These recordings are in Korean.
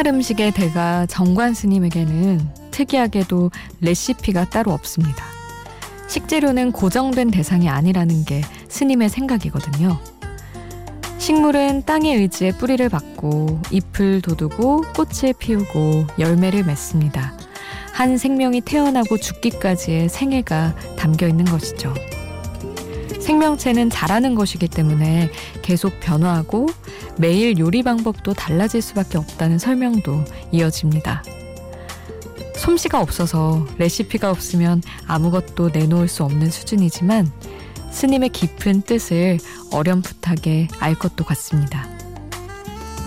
사찰 음식의 대가 정관 스님에게는 특이하게도 레시피가 따로 없습니다. 식재료는 고정된 대상이 아니라는 게 스님의 생각이거든요. 식물은 땅의 의지에 뿌리를 받고 잎을 돋우고 꽃을 피우고 열매를 맺습니다. 한 생명이 태어나고 죽기까지의 생애가 담겨 있는 것이죠. 생명체는 자라는 것이기 때문에 계속 변화하고 매일 요리 방법도 달라질 수밖에 없다는 설명도 이어집니다. 솜씨가 없어서 레시피가 없으면 아무것도 내놓을 수 없는 수준이지만 스님의 깊은 뜻을 어렴풋하게 알 것도 같습니다.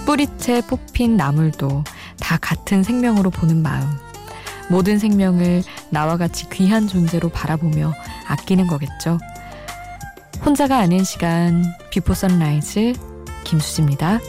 뿌리채 뽑힌 나물도 다 같은 생명으로 보는 마음. 모든 생명을 나와 같이 귀한 존재로 바라보며 아끼는 거겠죠. 혼자가 아닌 시간 비포 선라이즈 김수지입니다.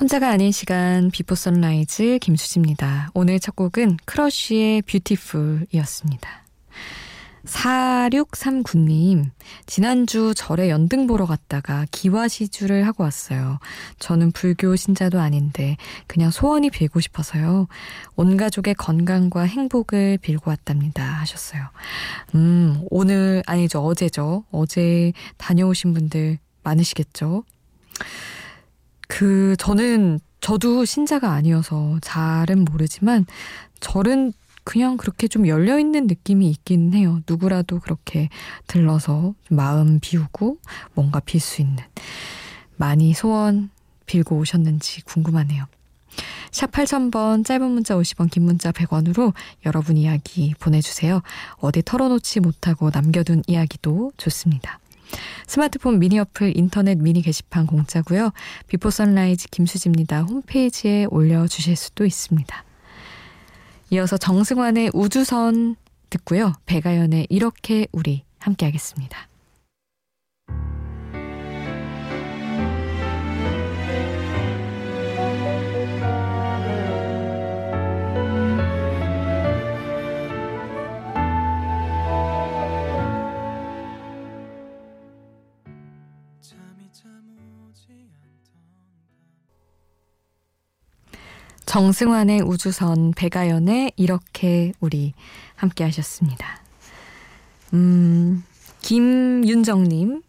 혼자가 아닌 시간 Before Sunrise 김수지입니다. 오늘 첫 곡은 크러쉬의 Beautiful이었습니다. 4639님, 지난주 절에 연등 보러 갔다가 기와시주를 하고 왔어요. 저는 불교 신자도 아닌데 그냥 소원이 빌고 싶어서요. 온 가족의 건강과 행복을 빌고 왔답니다. 하셨어요. 음, 오늘, 아니죠. 어제죠. 어제 다녀오신 분들 많으시겠죠. 그 저는 저도 신자가 아니어서 잘은 모르지만 절은 그냥 그렇게 좀 열려 있는 느낌이 있긴 해요. 누구라도 그렇게 들러서 마음 비우고 뭔가 빌 수 있는 많이 소원 빌고 오셨는지 궁금하네요. 샵 8000번 짧은 문자 50원 긴 문자 100원으로 여러분 이야기 보내주세요. 어디 털어놓지 못하고 남겨둔 이야기도 좋습니다. 스마트폰 미니 어플 인터넷 미니 게시판 공짜고요. Before Sunrise 김수지입니다. 홈페이지에 올려주실 수도 있습니다. 이어서 정승환의 우주선 듣고요. 백아연의 이렇게 우리 함께 하겠습니다. 정승환의 우주선, 배가연의 이렇게 우리 함께 하셨습니다. 음, 김윤정님,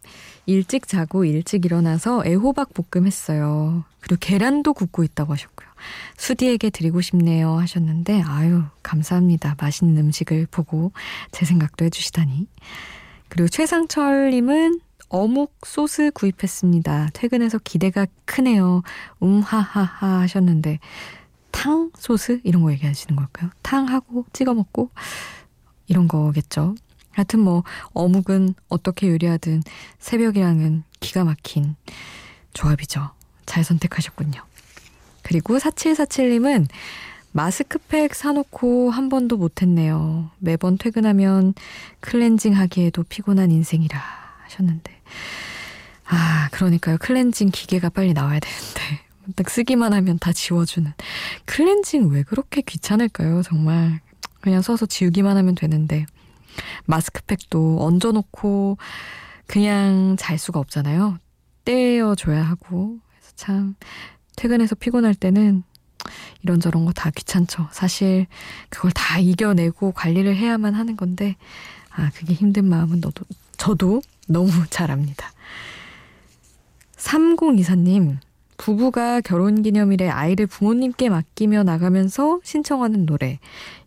일찍 자고 일찍 일어나서 애호박 볶음 했어요. 그리고 계란도 굽고 있다고 하셨고요. 수디에게 드리고 싶네요 하셨는데, 아유, 감사합니다. 맛있는 음식을 보고 제 생각도 해주시다니. 그리고 최상철님은 어묵 소스 구입했습니다. 퇴근해서 기대가 크네요. 음하하하 하셨는데, 탕 소스 이런 거 얘기하시는 걸까요? 탕하고 찍어 먹고 이런 거겠죠. 하여튼 뭐 어묵은 어떻게 요리하든 새벽이랑은 기가 막힌 조합이죠. 잘 선택하셨군요. 그리고 4747님은 마스크팩 사놓고 한 번도 못했네요. 매번 퇴근하면 클렌징 하기에도 피곤한 인생이라 하셨는데. 아, 그러니까요. 클렌징 기계가 빨리 나와야 되는데. 딱 쓰기만 하면 다 지워주는. 클렌징 왜 그렇게 귀찮을까요? 정말. 그냥 써서 지우기만 하면 되는데. 마스크팩도 얹어놓고 그냥 잘 수가 없잖아요. 떼어줘야 하고. 그래서 참, 퇴근해서 피곤할 때는 이런저런 거 다 귀찮죠. 사실 그걸 다 이겨내고 관리를 해야만 하는 건데, 아, 그게 힘든 마음은 너도, 저도 너무 잘 압니다. 3024님, 부부가 결혼기념일에 아이를 부모님께 맡기며 나가면서 신청하는 노래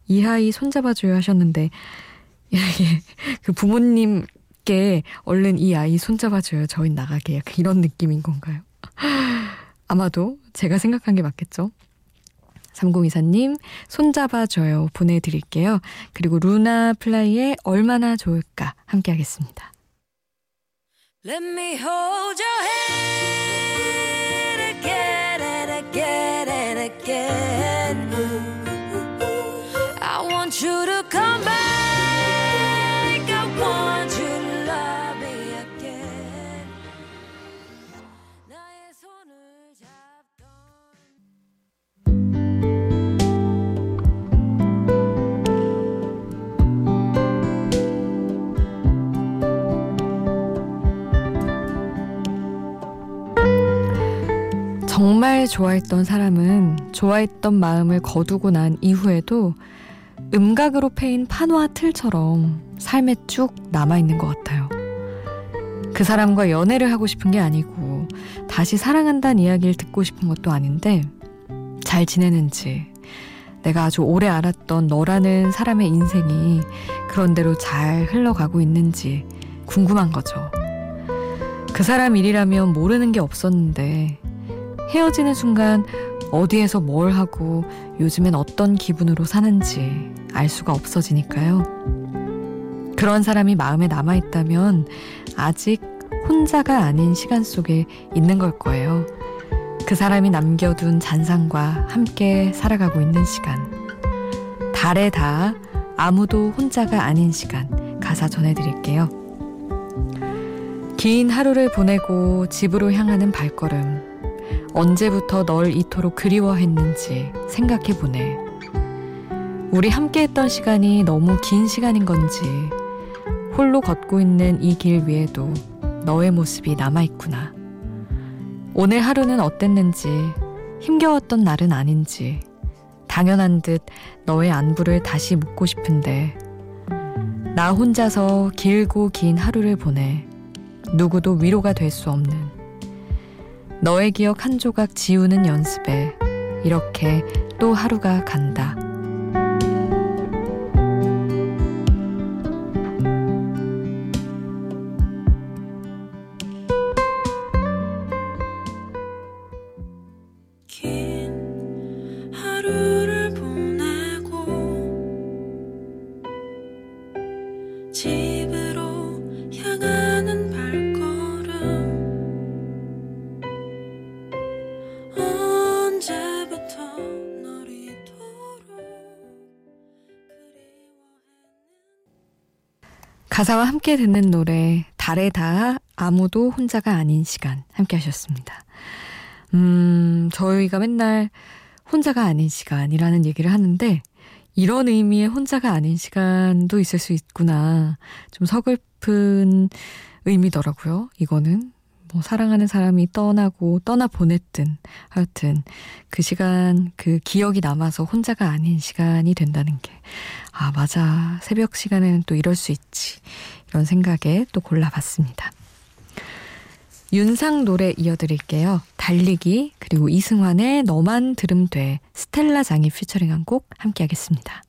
이하이 손잡아줘요 하셨는데 그 부모님께 얼른 이 아이 손잡아줘요 저희 나가게 이런 느낌인 건가요? 아마도 제가 생각한 게 맞겠죠? 3024님 손잡아줘요 보내드릴게요. 그리고 루나 플라이의 얼마나 좋을까 함께 하겠습니다. Let me hold your hand. 정말 좋아했던 사람은 좋아했던 마음을 거두고 난 이후에도 음각으로 패인 판화 틀처럼 삶에 쭉 남아있는 것 같아요. 그 사람과 연애를 하고 싶은 게 아니고 다시 사랑한다는 이야기를 듣고 싶은 것도 아닌데 잘 지내는지 내가 아주 오래 알았던 너라는 사람의 인생이 그런대로 잘 흘러가고 있는지 궁금한 거죠. 그 사람 일이라면 모르는 게 없었는데 헤어지는 순간 어디에서 뭘 하고 요즘엔 어떤 기분으로 사는지 알 수가 없어지니까요. 그런 사람이 마음에 남아있다면 아직 혼자가 아닌 시간 속에 있는 걸 거예요. 그 사람이 남겨둔 잔상과 함께 살아가고 있는 시간. 달에 다 아무도 혼자가 아닌 시간. 가사 전해드릴게요. 긴 하루를 보내고 집으로 향하는 발걸음. 언제부터 널 이토록 그리워했는지 생각해보네. 우리 함께 했던 시간이 너무 긴 시간인 건지, 홀로 걷고 있는 이 길 위에도 너의 모습이 남아있구나. 오늘 하루는 어땠는지, 힘겨웠던 날은 아닌지, 당연한 듯 너의 안부를 다시 묻고 싶은데, 나 혼자서 길고 긴 하루를 보내 누구도 위로가 될 수 없는 너의 기억 한 조각 지우는 연습에 이렇게 또 하루가 간다. 가사와 함께 듣는 노래 달에 다 아무도 혼자가 아닌 시간 함께 하셨습니다. 음, 저희가 맨날 혼자가 아닌 시간이라는 얘기를 하는데 이런 의미의 혼자가 아닌 시간도 있을 수 있구나. 좀 서글픈 의미더라고요. 이거는 뭐 사랑하는 사람이 떠나고 떠나 보냈든 하여튼 그 시간 그 기억이 남아서 혼자가 아닌 시간이 된다는 게 아 맞아 새벽 시간에는 또 이럴 수 있지 이런 생각에 또 골라봤습니다. 윤상 노래 이어드릴게요. 달리기 그리고 이승환의 너만 들음 돼 스텔라 장이 피처링한 곡 함께 하겠습니다.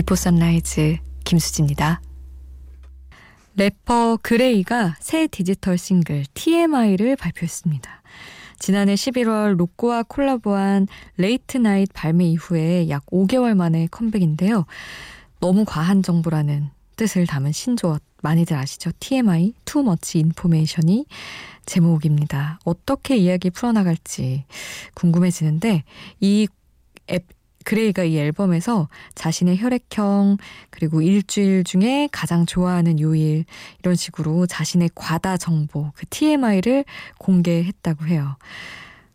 Before Sunrise 김수지입니다. 래퍼 그레이가 새 디지털 싱글 TMI를 발표했습니다. 지난해 11월 로꼬와 콜라보한 Late Night 발매 이후에 약 5개월 만에 컴백인데요. 너무 과한 정보라는 뜻을 담은 신조어 많이들 아시죠? TMI, Too Much Information이 제목입니다. 어떻게 이야기 풀어나갈지 궁금해지는데 이야, 그레이가 이 앨범에서 자신의 혈액형 그리고 일주일 중에 가장 좋아하는 요일 이런 식으로 자신의 과다 정보 그 TMI를 공개했다고 해요.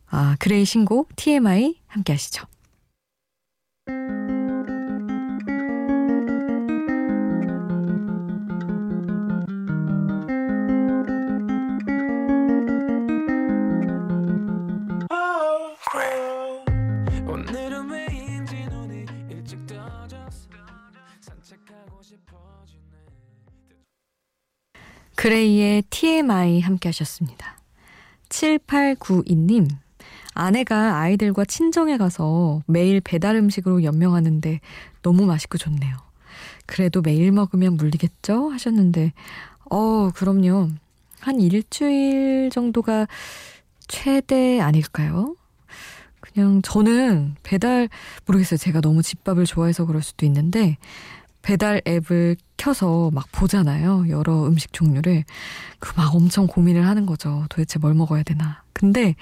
아, 그레이 신곡 TMI 함께 하시죠. 그레이의 TMI 함께 하셨습니다. 7892님, 아내가 아이들과 친정에 가서 매일 배달 음식으로 연명하는데 너무 맛있고 좋네요. 그래도 매일 먹으면 물리겠죠? 하셨는데, 어, 그럼요. 한 일주일 정도가 최대 아닐까요? 그냥 저는 배달, 모르겠어요. 제가 너무 집밥을 좋아해서 그럴 수도 있는데, 배달 앱을 켜서 막 보잖아요. 여러 음식 종류를. 그 막 엄청 고민을 하는 거죠. 도대체 뭘 먹어야 되나. 근데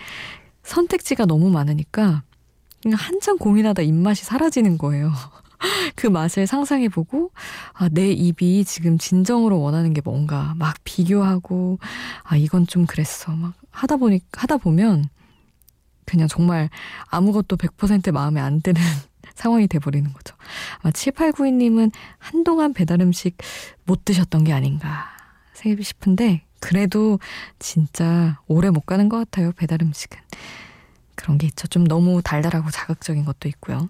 선택지가 너무 많으니까 한참 고민하다 입맛이 사라지는 거예요. 그 맛을 상상해보고, 아, 내 입이 지금 진정으로 원하는 게 뭔가 막 비교하고, 아, 이건 좀 그랬어. 막 하다 보니, 하다 보면 그냥 정말 아무것도 100% 마음에 안 드는 상황이 돼버리는 거죠. 아마 7892님은 한동안 배달 음식 못 드셨던 게 아닌가 싶은데, 그래도 진짜 오래 못 가는 것 같아요, 배달 음식은. 그런 게 있죠. 좀 너무 달달하고 자극적인 것도 있고요.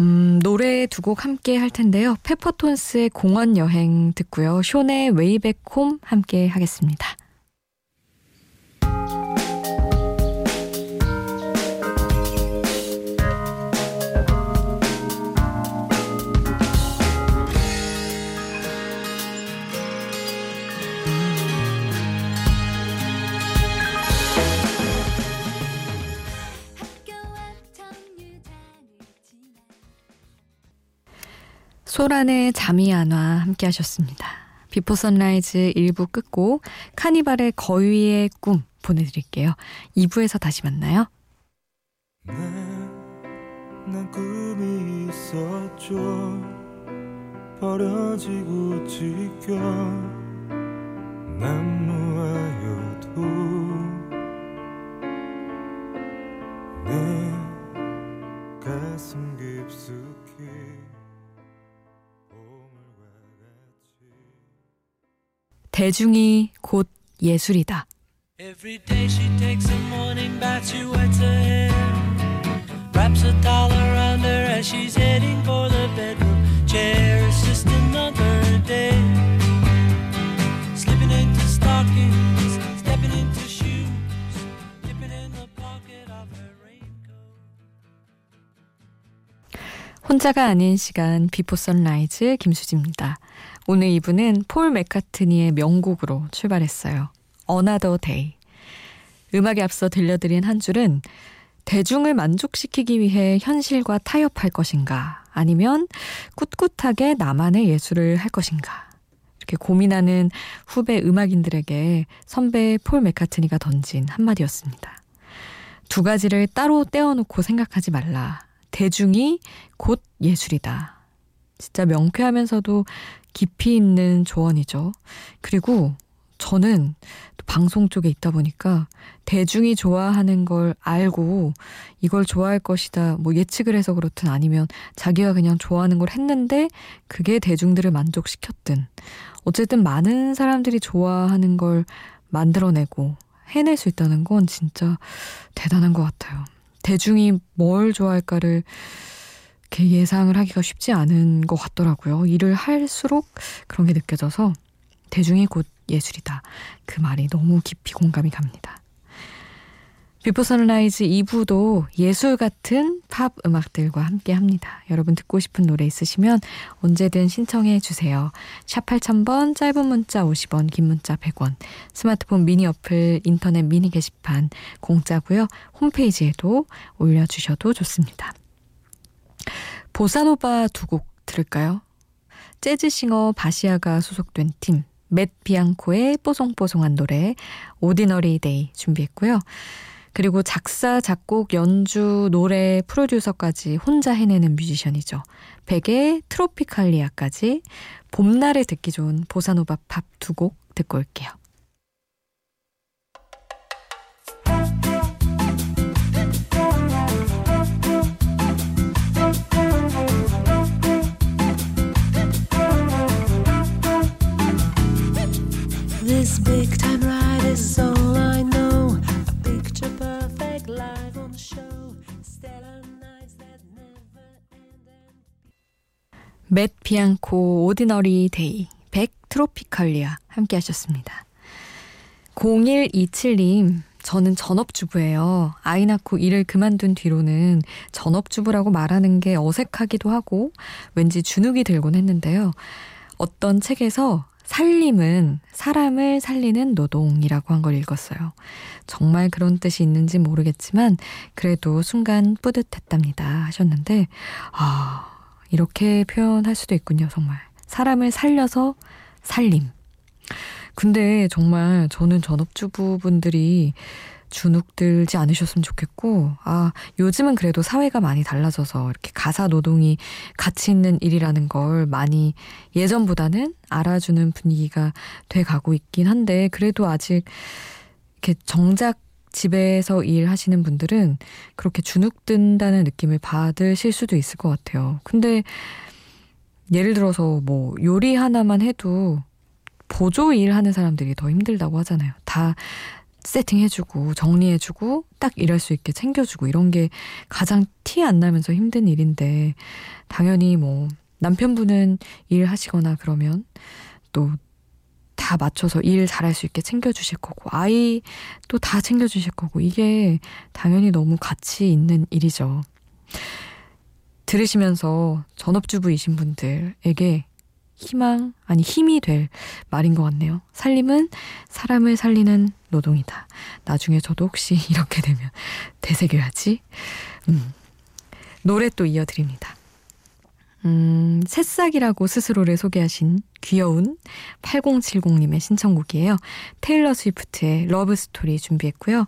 음, 노래 두 곡 함께 할 텐데요. 페퍼톤스의 공원 여행 듣고요. 쇼의 웨이백 홈 함께 하겠습니다. 소란의 잠이 안 와 함께 하셨습니다. Before Sunrise 1부 끝곡 카니발의 거위의 꿈 보내드릴게요. 2부에서 다시 만나요. 난, 난 꿈이 있었죠. 버려지고 찢겨 남루하여 대중이 곧 예술이다. Every day she takes a morning bath, she wets her hair. Wraps a towel around her as she's heading for the bedroom chair. It's just another day. Slipping into stockings, stepping into shoes, dipping in the pocket of her raincoat. 혼자가 아닌 시간 비포 선라이즈 김수지입니다. 오늘 이분은 폴 맥카트니의 명곡으로 출발했어요. Another Day. 음악에 앞서 들려드린 한 줄은 대중을 만족시키기 위해 현실과 타협할 것인가 아니면 꿋꿋하게 나만의 예술을 할 것인가 이렇게 고민하는 후배 음악인들에게 선배 폴 맥카트니가 던진 한마디였습니다. 두 가지를 따로 떼어놓고 생각하지 말라. 대중이 곧 예술이다. 진짜 명쾌하면서도 깊이 있는 조언이죠. 그리고 저는 방송 쪽에 있다 보니까 대중이 좋아하는 걸 알고 이걸 좋아할 것이다 뭐 예측을 해서 그렇든 아니면 자기가 그냥 좋아하는 걸 했는데 그게 대중들을 만족시켰든 어쨌든 많은 사람들이 좋아하는 걸 만들어내고 해낼 수 있다는 건 진짜 대단한 것 같아요. 대중이 뭘 좋아할까를 이렇게 예상을 하기가 쉽지 않은 것 같더라고요. 일을 할수록 그런 게 느껴져서 대중이 곧 예술이다. 그 말이 너무 깊이 공감이 갑니다. Before Sunrise 2부도 예술 같은 팝 음악들과 함께 합니다. 여러분 듣고 싶은 노래 있으시면 언제든 신청해 주세요. 샵 8000번, 짧은 문자 50원, 긴 문자 100원, 스마트폰 미니 어플, 인터넷 미니 게시판 공짜고요. 홈페이지에도 올려주셔도 좋습니다. 보사노바 두 곡 들을까요? 재즈 singer 바시아가 소속된 팀, 맷 비앙코의 뽀송뽀송한 노래, Ordinary Day 준비했고요. 그리고 작사, 작곡, 연주, 노래, 프로듀서까지 혼자 해내는 뮤지션이죠. 백의 트로피칼리아까지 봄날에 듣기 좋은 보사노바 팝 두 곡 듣고 올게요. 맷 비앙코 Ordinary Day 백 Tropicalia 함께 하셨습니다. 0127님 저는 전업주부예요. 아이 낳고 일을 그만둔 뒤로는 전업주부라고 말하는 게 어색하기도 하고 왠지 주눅이 들곤 했는데요. 어떤 책에서 살림은 사람을 살리는 노동이라고 한 걸 읽었어요. 정말 그런 뜻이 있는지 모르겠지만 그래도 순간 뿌듯했답니다 하셨는데 아 이렇게 표현할 수도 있군요 정말. 사람을 살려서 살림. 근데 정말 저는 전업주부분들이 주눅 들지 않으셨으면 좋겠고, 아, 요즘은 그래도 사회가 많이 달라져서 이렇게 가사 노동이 가치 있는 일이라는 걸 많이 예전보다는 알아주는 분위기가 돼 가고 있긴 한데, 그래도 아직 이렇게 정작 집에서 일하시는 분들은 그렇게 주눅 든다는 느낌을 받으실 수도 있을 것 같아요. 근데 예를 들어서 뭐 요리 하나만 해도 보조 일하는 사람들이 더 힘들다고 하잖아요. 다 세팅해주고 정리해주고 딱 일할 수 있게 챙겨주고 이런 게 가장 티 안 나면서 힘든 일인데 당연히 뭐 남편분은 일하시거나 그러면 또 다 맞춰서 일 잘할 수 있게 챙겨주실 거고 아이 또다 챙겨주실 거고 이게 당연히 너무 가치 있는 일이죠. 들으시면서 전업주부이신 분들에게 희망, 아니 힘이 될 말인 것 같네요. 살림은 사람을 살리는 노동이다. 나중에 저도 혹시 이렇게 되면 되새겨야지. 음. 노래 또 이어드립니다. 음, 새싹이라고 스스로를 소개하신 귀여운 8070님의 신청곡이에요. 테일러 스위프트의 Love Story 준비했고요.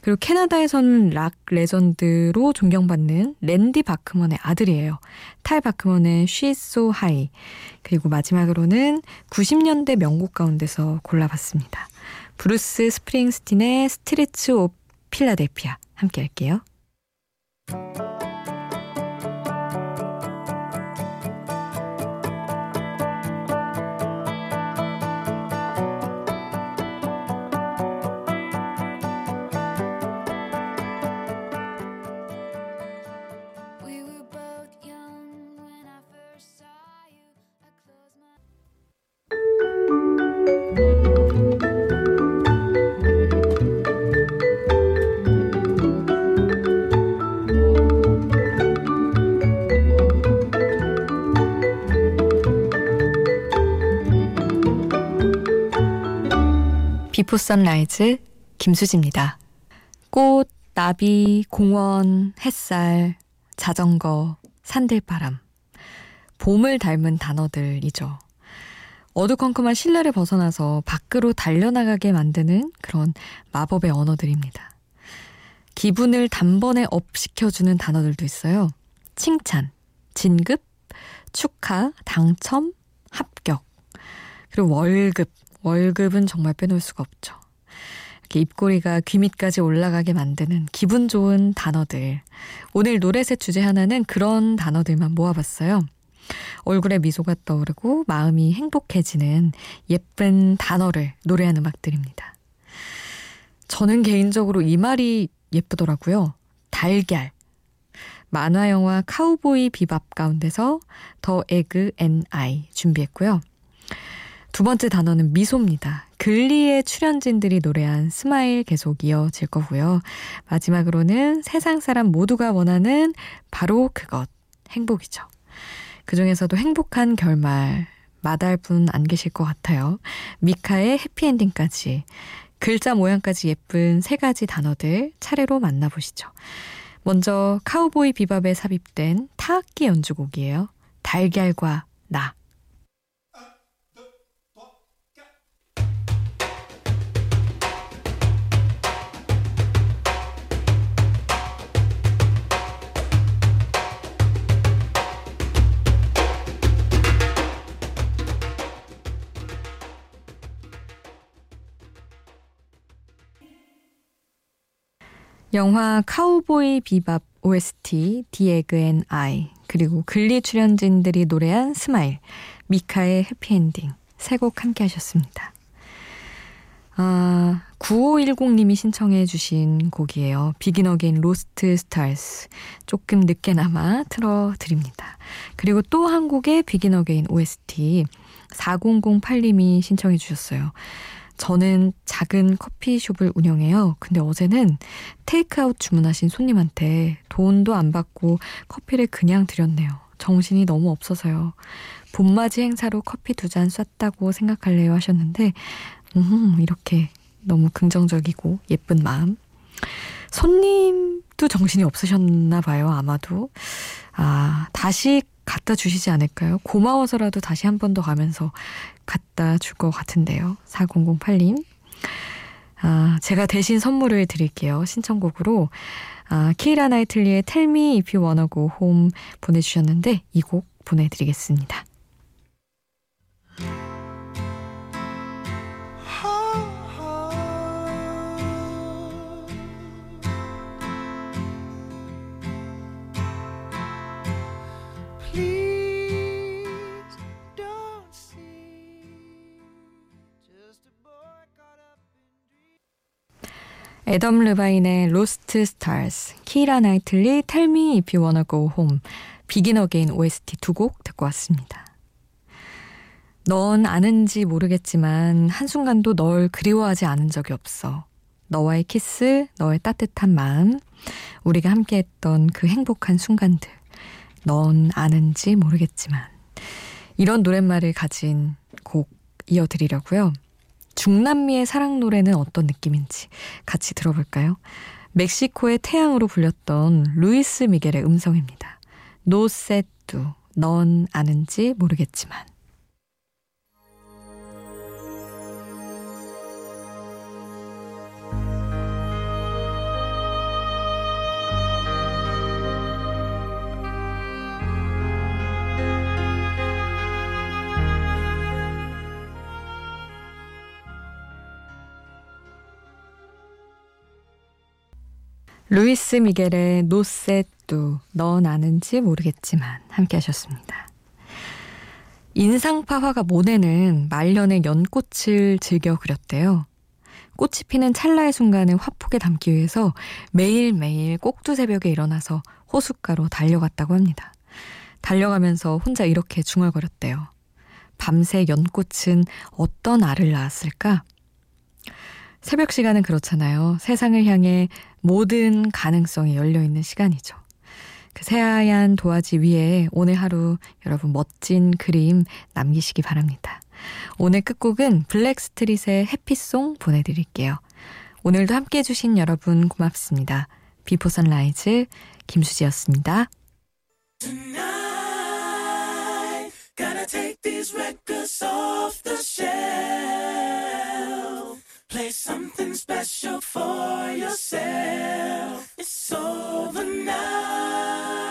그리고 캐나다에서는 락 legend로 존경받는 랜디 바크먼의 아들이에요. 탈 바크먼의 She's So High. 그리고 마지막으로는 90년대 명곡 가운데서 골라봤습니다. 브루스 스프링스틴의 Streets of Philadelphia 함께 할게요. Before Sunrise 김수지입니다. 꽃, 나비, 공원, 햇살, 자전거, 산들바람. 봄을 닮은 단어들이죠. 어두컴컴한 실내를 벗어나서 밖으로 달려나가게 만드는 그런 마법의 언어들입니다. 기분을 단번에 up 시켜주는 단어들도 있어요. 칭찬, 진급, 축하, 당첨, 합격, 그리고 월급, 월급은 정말 빼놓을 수가 없죠. 이렇게 입꼬리가 귀 밑까지 올라가게 만드는 기분 좋은 단어들. 오늘 노래셋 주제 하나는 그런 단어들만 모아봤어요. 얼굴에 미소가 떠오르고 마음이 행복해지는 예쁜 단어를 노래한 음악들입니다. 저는 개인적으로 이 말이 예쁘더라고요. 달걀. 만화 영화 Cowboy Bebop 가운데서 The Egg and I 준비했고요. 두 번째 단어는 미소입니다. Glee의 출연진들이 노래한 Smile 계속 이어질 거고요. 마지막으로는 세상 사람 모두가 원하는 바로 그것, 행복이죠. 그 중에서도 행복한 결말, 마다할 분 안 계실 것 같아요. 미카의 Happy Ending까지, 글자 모양까지 예쁜 세 가지 단어들 차례로 만나보시죠. 먼저 카우보이 비밥에 삽입된 타악기 연주곡이에요. 달걀과 나. 영화 Cowboy Bebop OST The Egg and I 그리고 Glee 출연진들이 노래한 Smile 미카의 Happy Ending 세 곡 함께 하셨습니다. 아, 9510님이 신청해 주신 곡이에요. Begin Again Lost Stars. 조금 늦게나마 틀어드립니다. 그리고 또 한 곡의 Begin Again OST 4008님이 신청해 주셨어요. 저는 작은 커피숍을 운영해요. 근데 어제는 테이크아웃 주문하신 손님한테 돈도 안 받고 커피를 그냥 드렸네요. 정신이 너무 없어서요. 봄맞이 행사로 커피 두 잔 쐈다고 생각할래요 하셨는데, 음, 이렇게 너무 긍정적이고 예쁜 마음. 손님도 정신이 없으셨나 봐요, 아마도. 아, 다시 갖다 주시지 않을까요? 고마워서라도 다시 한 번 더 가면서 갖다 줄 것 같은데요. 4008님. 아, 제가 대신 선물을 드릴게요. 신청곡으로. 아, 키라 나이틀리의 You Wanna Go Home 보내주셨는데 이 곡 보내드리겠습니다. 애덤 르바인의 Lost Stars, 키라 나이틀리, Me If You Home, Begin Again OST 두 곡 듣고 왔습니다. 넌 아는지 모르겠지만 한순간도 널 그리워하지 않은 적이 없어. 너와의 키스, 너의 따뜻한 마음, 우리가 함께했던 그 행복한 순간들. 넌 아는지 모르겠지만. 이런 노랫말을 가진 곡 이어드리려고요. 중남미의 사랑 노래는 어떤 느낌인지 같이 들어볼까요? 멕시코의 태양으로 불렸던 루이스 미겔의 음성입니다. 노세뚜, 넌 아는지 모르겠지만. 루이스 미겔의 노세뚜 넌 아는지 모르겠지만 함께 하셨습니다. 인상파 화가 모네는 말년에 연꽃을 즐겨 그렸대요. 꽃이 피는 찰나의 순간을 화폭에 담기 위해서 매일매일 꼭두 새벽에 일어나서 호숫가로 달려갔다고 합니다. 달려가면서 혼자 이렇게 중얼거렸대요. 밤새 연꽃은 어떤 알을 낳았을까? 새벽 시간은 그렇잖아요. 세상을 향해 모든 가능성이 열려 있는 시간이죠. 그 새하얀 도화지 위에 오늘 하루 여러분 멋진 그림 남기시기 바랍니다. 오늘 끝곡은 블랙스트릿의 Happy Song 보내드릴게요. 오늘도 함께 해주신 여러분 고맙습니다. Before Sunrise 김수지였습니다. Tonight, Something special for yourself. It's over now.